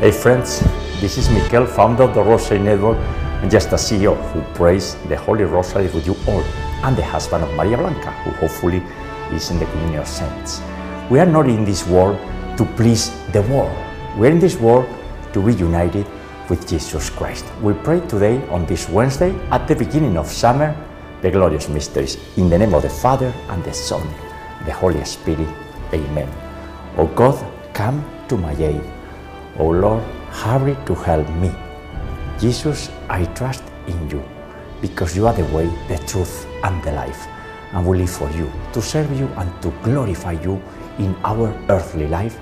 Hey friends, this is Mikel, founder of the Rosary Network and just a CEO who prays the Holy Rosary with you all and the husband of Maria Blanca, who hopefully is in the communion of saints. We are not in this world to please the world. We are in this world to be united with Jesus Christ. We pray today on this Wednesday at the beginning of summer the glorious mysteries. In the name of the Father and the Son, the Holy Spirit. Amen. O God, come to my aid. O Lord, hurry to help me. Jesus, I trust in you because you are the way, the truth, and the life. And we live for you, to serve you and to glorify you in our earthly life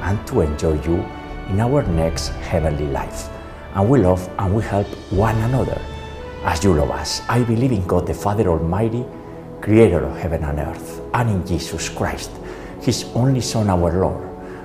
and to enjoy you in our next heavenly life. And we love and we help one another as you love us. I believe in God the Father Almighty, creator of heaven and earth, and in Jesus Christ, his only Son, our Lord,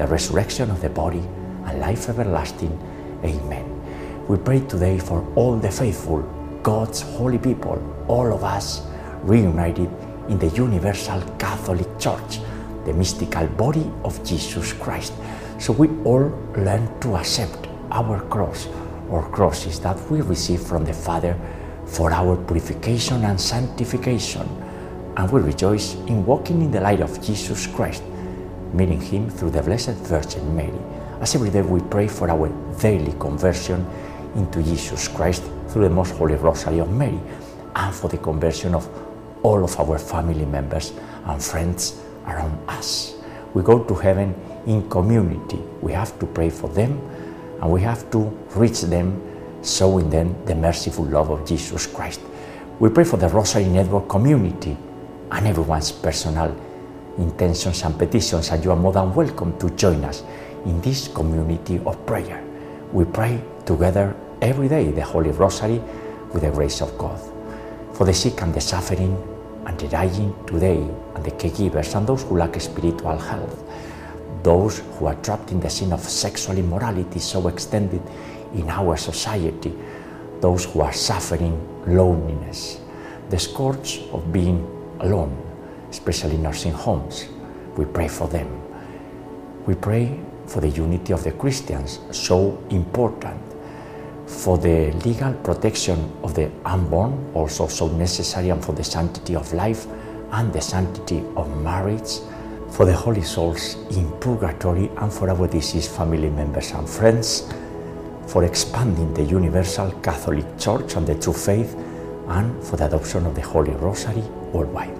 the resurrection of the body, and life everlasting. Amen. We pray today for all the faithful, God's holy people, all of us reunited in the universal Catholic Church, the mystical body of Jesus Christ. So we all learn to accept our cross or crosses that we receive from the Father for our purification and sanctification, and we rejoice in walking in the light of Jesus Christ, meeting Him through the Blessed Virgin Mary. As every day we pray for our daily conversion into Jesus Christ through the Most Holy Rosary of Mary, and for the conversion of all of our family members and friends around us. We go to heaven in community. We have to pray for them and we have to reach them showing them the merciful love of Jesus Christ. We pray for the Rosary Network community and everyone's personal intentions and petitions, and you are more than welcome to join us in this community of prayer. We pray together every day the Holy Rosary with the grace of God. For the sick and the suffering and the dying today, and the caregivers and those who lack spiritual health, those who are trapped in the sin of sexual immorality so extended in our society, those who are suffering loneliness, the scourge of being alone, especially nursing homes. We pray for them. We pray for the unity of the Christians, so important, for the legal protection of the unborn, also so necessary, and for the sanctity of life and the sanctity of marriage, for the holy souls in purgatory, and for our deceased family members and friends for expanding the universal Catholic Church and the true faith, and for the adoption of the Holy Rosary worldwide.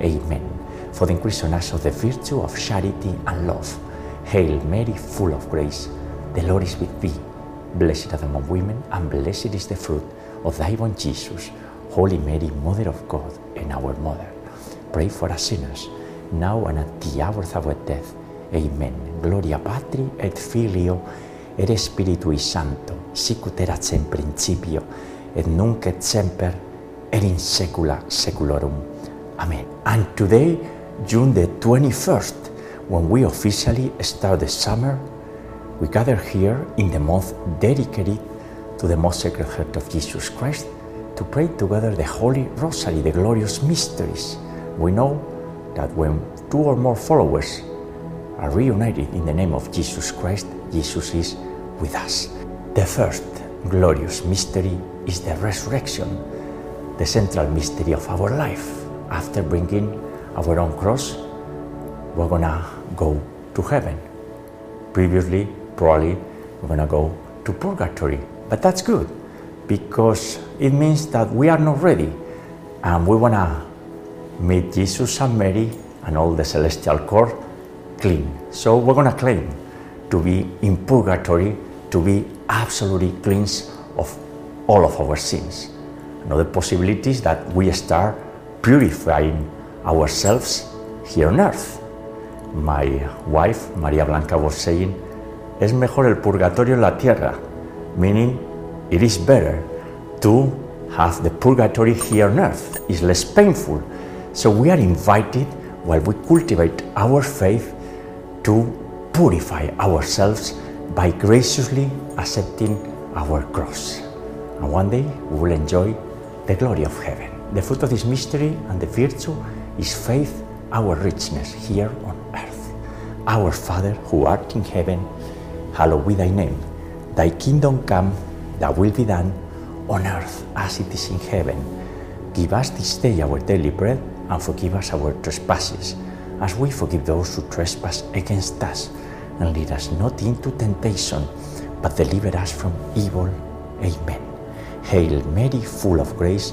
Amen. For the increasing us of the virtue of charity and love. Hail Mary, full of grace, the Lord is with thee. Blessed are the among women, and blessed is the fruit of thy womb, Jesus. Holy Mary, Mother of God, and our Mother, pray for us sinners, now and at the hour of our death. Amen. Gloria Patri et Filio et Spiritui Sancto, sic ut erat in principio, et nunc et semper, et in saecula saeculorum. Amen. And today, June the 21st, when we officially start the summer, we gather here in the month dedicated to the most sacred heart of Jesus Christ to pray together the Holy Rosary, the glorious mysteries. We know that when two or more followers are reunited in the name of Jesus Christ, Jesus is with us. The first glorious mystery is the resurrection, the central mystery of our life. After bringing our own cross, we're gonna go to heaven. Previously, probably, we're gonna go to purgatory. But that's good because it means that we are not ready and we wanna meet Jesus and Mary and all the celestial court clean. So we're gonna claim to be in purgatory, to be absolutely cleansed of all of our sins. Another possibility is that we start purifying ourselves here on earth. My wife, Maria Blanca, was saying, es mejor el purgatorio en la tierra, meaning it is better to have the purgatory here on earth. It's less painful. So we are invited while we cultivate our faith to purify ourselves by graciously accepting our cross. And one day we will enjoy the glory of heaven. The fruit of this mystery and the virtue is faith, our richness here on earth. Our Father who art in heaven, hallowed be thy name. Thy kingdom come, thy will be done on earth as it is in heaven. Give us this day our daily bread and forgive us our trespasses, as we forgive those who trespass against us. And lead us not into temptation, but deliver us from evil. Amen. Hail Mary, full of grace,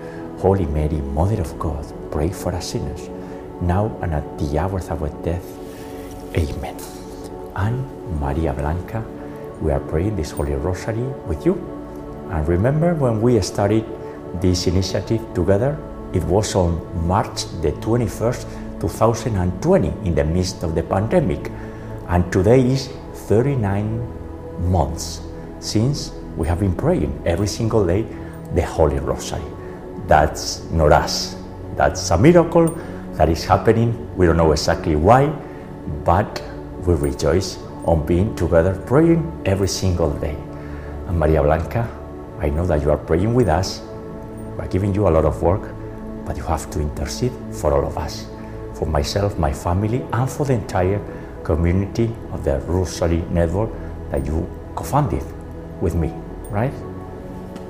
Holy Mary, Mother of God, pray for us sinners, now and at the hour of our death. Amen. And Maria Blanca, we are praying this Holy Rosary with you. And remember when we started this initiative together, it was on March the 21st, 2020, in the midst of the pandemic. And today is 39 months since we have been praying every single day the Holy Rosary. That's not us. That's a miracle that is happening. We don't know exactly why, but we rejoice on being together praying every single day. And Maria Blanca, I know that you are praying with us. We're giving you a lot of work, but you have to intercede for all of us, for myself, my family, and for the entire community of the Rosary Network that you co-founded with me, right?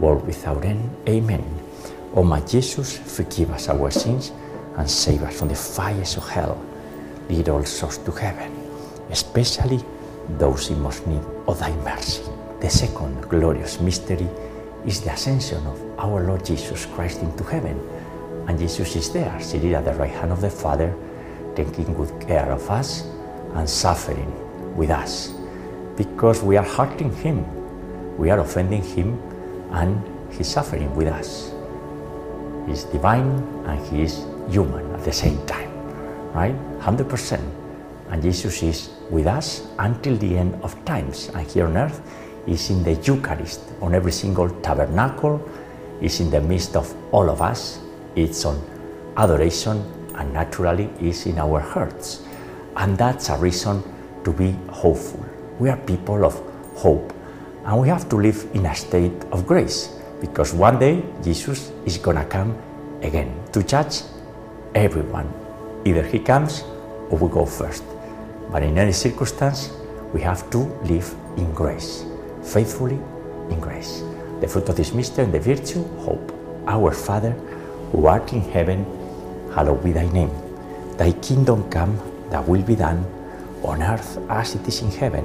world without end. Amen. O my Jesus, forgive us our sins and save us from the fires of hell. Lead all souls to heaven, especially those in most need of thy mercy. The second glorious mystery is the ascension of our Lord Jesus Christ into heaven. And Jesus is there, seated at the right hand of the Father, taking good care of us and suffering with us. Because we are hurting Him, we are offending Him, and He's suffering with us. He's divine and He is human at the same time, right? 100%. And Jesus is with us until the end of times. And here on earth, is in the Eucharist, on every single tabernacle, is in the midst of all of us. It's on adoration and naturally is in our hearts. And that's a reason to be hopeful. We are people of hope and we have to live in a state of grace because one day Jesus is going to come again to judge everyone. Either he comes or we go first. But in any circumstance, we have to live in grace faithfully in grace. The fruit of this mystery and the virtue, hope. Our Father, who art in heaven, hallowed be thy name. Thy kingdom come, thy will be done, on earth as it is in heaven.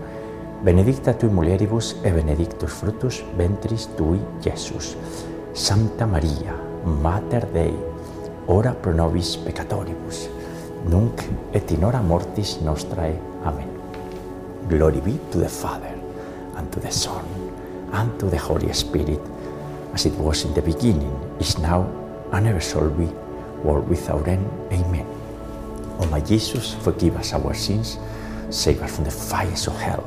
benedicta tui mulieribus e benedictus fructus ventris tui, Iesus. Santa Maria, Mater Dei, ora pro nobis peccatoribus, nunc et in hora mortis nostrae. Amen. Glory be to the Father, and to the Son, and to the Holy Spirit, as it was in the beginning, is now, and ever shall be, world without end. Amen. O my Jesus, forgive us our sins, save us from the fires of hell,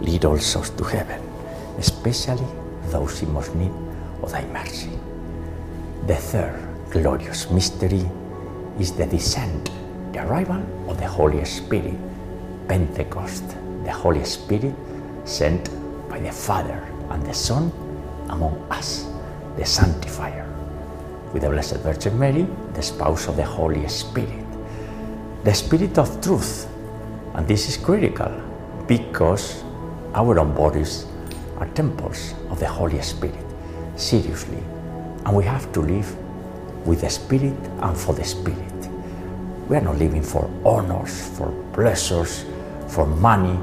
lead all souls to heaven, especially those in most need of thy mercy. The third glorious mystery is the descent, the arrival of the Holy Spirit, Pentecost, the Holy Spirit sent by the Father and the Son among us, the Sanctifier, with the Blessed Virgin Mary, the spouse of the Holy Spirit. the Spirit of truth. And this is critical because our own bodies are temples of the Holy Spirit. Seriously. And we have to live with the Spirit and for the Spirit. We are not living for honors, for pleasures, for money.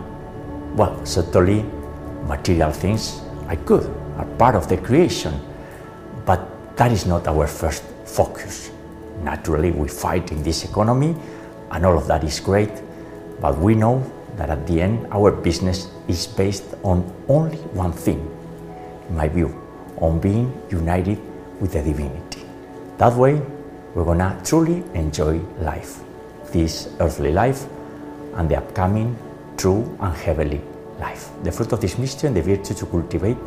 Well, certainly material things are good, are part of the creation, but that is not our first focus. Naturally, we fight in this economy, and all of that is great, but we know that at the end, our business is based on only one thing, in my view, on being united with the divinity. That way, we're gonna truly enjoy life, this earthly life, and the upcoming true and heavenly life. The fruit of this mystery and the virtue to cultivate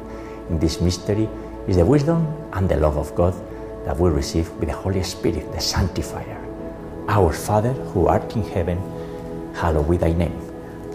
in this mystery is the wisdom and the love of God that we receive with the Holy Spirit, the Sanctifier. Our Father, who art in heaven, hallowed be thy name.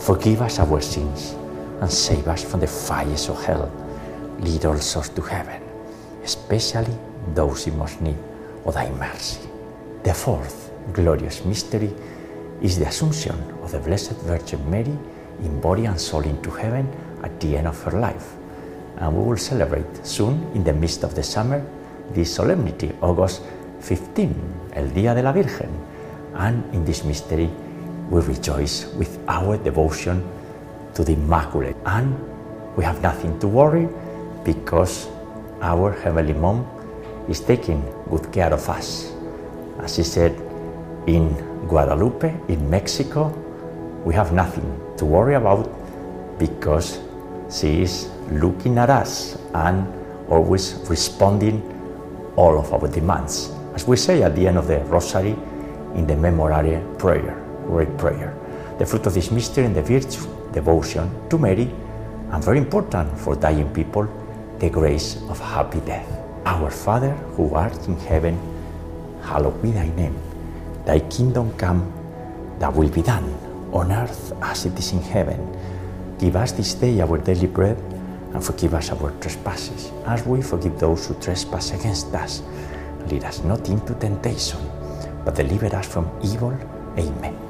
forgive us our sins, and save us from the fires of hell. Lead all souls to heaven, especially those in most need of thy mercy. The fourth glorious mystery is the Assumption of the Blessed Virgin Mary in body and soul into heaven at the end of her life. And we will celebrate soon, in the midst of the summer, this solemnity, August 15, El Día de la Virgen. And in this mystery, we rejoice with our devotion to the Immaculate. And we have nothing to worry because our Heavenly Mom is taking good care of us. As she said, in Guadalupe, in Mexico, we have nothing to worry about because she is looking at us and always responding all of our demands. As we say at the end of the Rosary in the Memorare prayer, great prayer. The fruit of this mystery and the virtue devotion to Mary, and very important for dying people, the grace of happy death. Our Father who art in heaven, hallowed be thy name. Thy kingdom come, thy will be done, on earth as it is in heaven. Give us this day our daily bread, and forgive us our trespasses, as we forgive those who trespass against us. Lead us not into temptation, but deliver us from evil. Amen.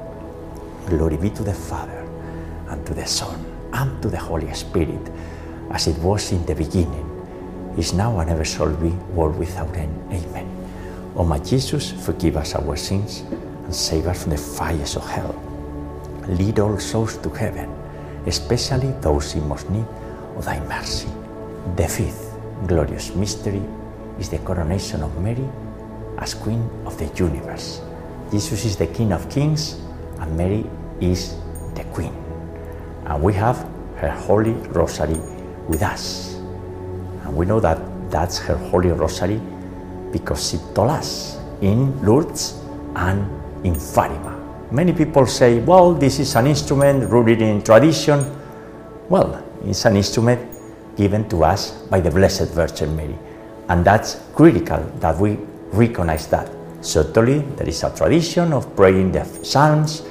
Glory be to the Father, and to the Son, and to the Holy Spirit, as it was in the beginning, is now, and ever shall be, world without end. Amen. O my Jesus, forgive us our sins, and save us from the fires of hell. Lead all souls to heaven, especially those in most need of thy mercy. The fifth glorious mystery is the coronation of Mary as Queen of the universe. Jesus is the King of kings, and Mary is the Queen. And we have her Holy Rosary with us. And we know that that's her Holy Rosary because she told us in Lourdes and in Fatima. Many people say, well, this is an instrument rooted in tradition. Well, it's an instrument given to us by the Blessed Virgin Mary. And that's critical that we recognize that. Certainly, there is a tradition of praying the Psalms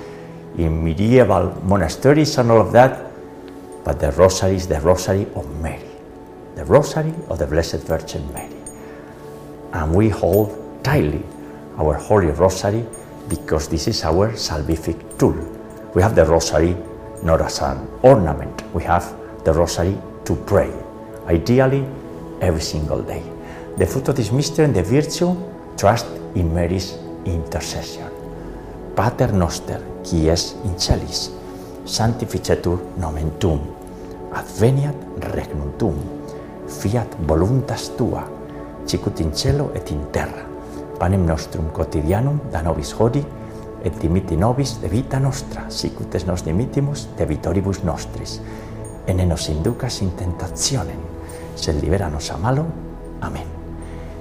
in medieval monasteries and all of that, but the Rosary is the Rosary of Mary, the Rosary of the Blessed Virgin Mary. And we hold tightly our Holy Rosary because this is our salvific tool. We have the Rosary not as an ornament, we have the Rosary to pray, ideally every single day. The fruit of this mystery and the virtue, trust in meris intercession. Pater noster, qui es in celis, sanctificetur nomen tuum, adveniat regnum tuum, fiat voluntas tua, sicut in cielo et in terra. Panem nostrum quotidianum da nobis hodi, et dimiti nobis de vita nostra, sicut es nos dimitimus de vitoribus nostris. ne nos inducas in tentationem, sed libera nos a malo. Amen.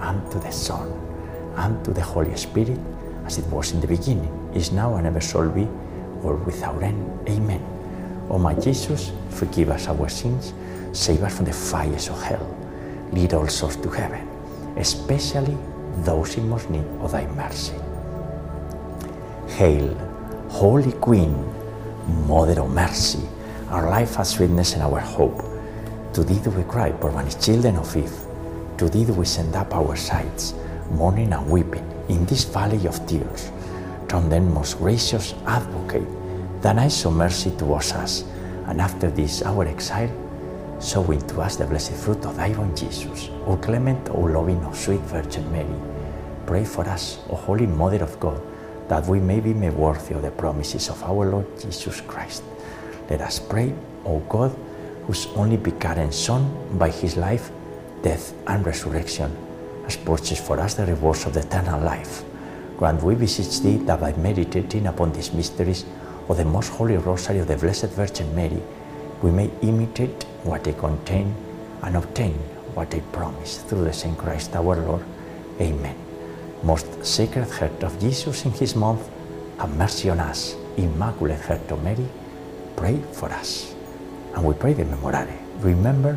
and to the Son, and to the Holy Spirit, as it was in the beginning, is now, and ever shall be, world without end. Amen. O my Jesus, forgive us our sins, save us from the fires of hell, lead all souls to heaven, especially those in most need of thy mercy. Hail, Holy Queen, Mother of Mercy, our life, our sweetness, and our hope. To thee do we cry, poor banished children of Eve. To thee we send up our sighs, mourning and weeping, in this valley of tears. Turn then, most gracious Advocate, thine eyes of mercy towards us, and after this our exile, show unto us the blessed fruit of thy womb, Jesus. O clement, O loving, O sweet Virgin Mary, pray for us, O Holy Mother of God, that we may be made worthy of the promises of our Lord Jesus Christ. Let us pray, O God, whose only begotten Son, by his life, death, and resurrection, has purchased for us the rewards of the eternal life. Grant, we beseech thee, that by meditating upon these mysteries of the most holy rosary of the Blessed Virgin Mary, we may imitate what they contain and obtain what they promise through the same Christ our Lord. Amen. Most Sacred Heart of Jesus in his month, have mercy on us. Immaculate Heart of Mary, pray for us. And we pray the Memorare. Remember,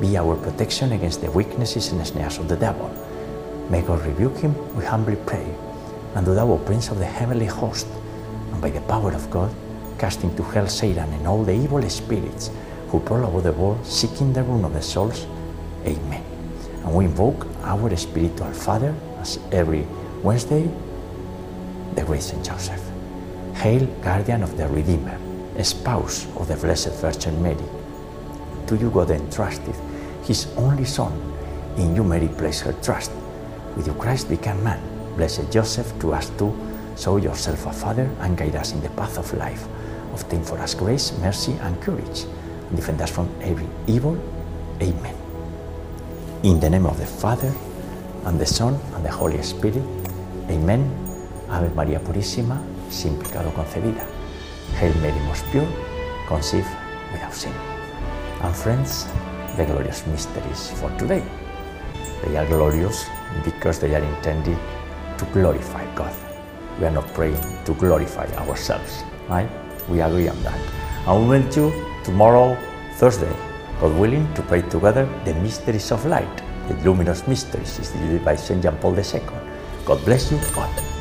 be our protection against the weaknesses and snares of the devil. May God rebuke him, we humbly pray. And do thou, O Prince of the heavenly host, and by the power of God, cast into hell Satan and all the evil spirits who prowl over the world, seeking the ruin of the souls. Amen. And we invoke our spiritual Father, as every Wednesday, the great Saint Joseph. Hail, guardian of the Redeemer, spouse of the Blessed Virgin Mary. To you God entrusted his only Son. In you Mary placed her trust. With you Christ became man. Blessed Joseph, to us too, show yourself a Father and guide us in the path of life. Obtain for us grace, mercy, and courage, and defend us from every evil. Amen. In the name of the Father, and the Son, and the Holy Spirit. Amen. Ave María Purísima, sin pecado concebida. Hail Mary, most pure, conceived without sin. And friends, the glorious mysteries for today. They are glorious because they are intended to glorify God. We are not praying to glorify ourselves, right? We agree on that. And we will to tomorrow, Thursday, God willing, to pray together the mysteries of light, the luminous mysteries instituted by St. John Paul II. God bless you. God